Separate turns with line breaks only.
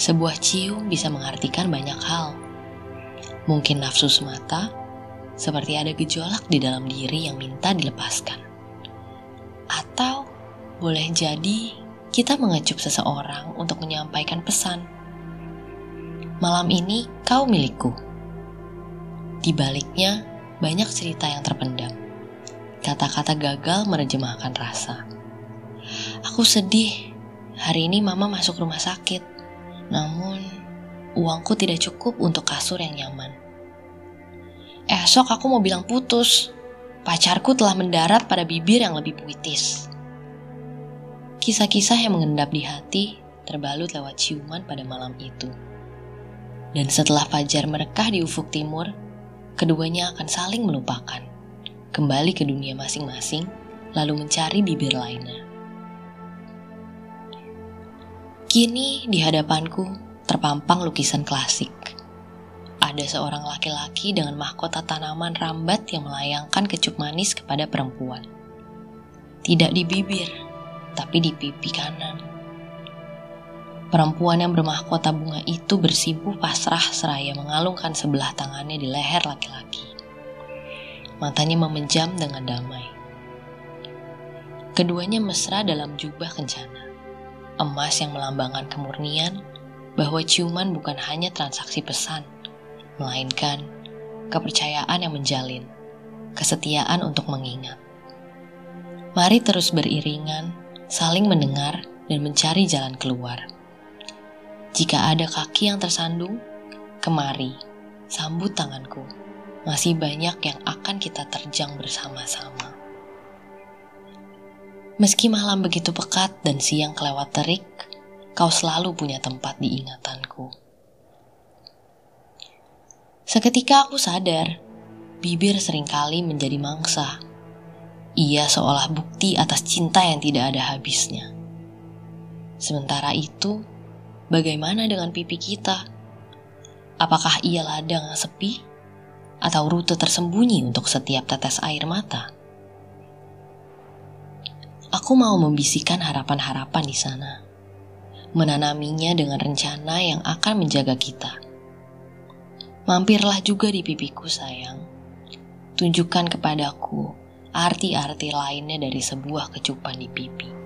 Sebuah cium bisa mengartikan banyak hal. Mungkin nafsu semata, seperti ada gejolak di dalam diri yang minta dilepaskan. Atau boleh jadi kita mengecup seseorang untuk menyampaikan pesan. Malam ini kau milikku. Di baliknya banyak cerita yang terpendam. Kata-kata gagal menerjemahkan rasa. Aku sedih. Hari ini mama masuk rumah sakit. Namun, uangku tidak cukup untuk kasur yang nyaman. Esok aku mau bilang putus. Pacarku telah mendarat pada bibir yang lebih puitis. Kisah-kisah yang mengendap di hati terbalut lewat ciuman pada malam itu. Dan setelah fajar merekah di ufuk timur, keduanya akan saling melupakan, kembali ke dunia masing-masing, lalu mencari bibir lainnya. Kini di hadapanku terpampang lukisan klasik. Ada seorang laki-laki dengan mahkota tanaman rambat yang melayangkan kecup manis kepada perempuan. Tidak di bibir, tapi di pipi kanan. Perempuan yang bermahkota bunga itu bersimpuh pasrah seraya mengalungkan sebelah tangannya di leher laki-laki. Matanya memejam dengan damai. Keduanya mesra dalam jubah kencana emas yang melambangkan kemurnian bahwa ciuman bukan hanya transaksi pesan, melainkan kepercayaan yang menjalin, kesetiaan untuk mengingat. Mari terus beriringan, saling mendengar, dan mencari jalan keluar. Jika ada kaki yang tersandung, kemari, sambut tanganku. Masih banyak yang akan kita terjang bersama-sama. Meski malam begitu pekat dan siang kelewat terik, kau selalu punya tempat di ingatanku. Seketika aku sadar, bibir sering kali menjadi mangsa. Ia seolah bukti atas cinta yang tidak ada habisnya. Sementara itu, bagaimana dengan pipi kita? Apakah ia ladang sepi? Atau rute tersembunyi untuk setiap tetes air mata? Aku mau membisikkan harapan-harapan di sana, menanaminya dengan rencana yang akan menjaga kita. Mampirlah juga di pipiku, sayang. Tunjukkan kepadaku arti-arti lainnya dari sebuah kecupan di pipi.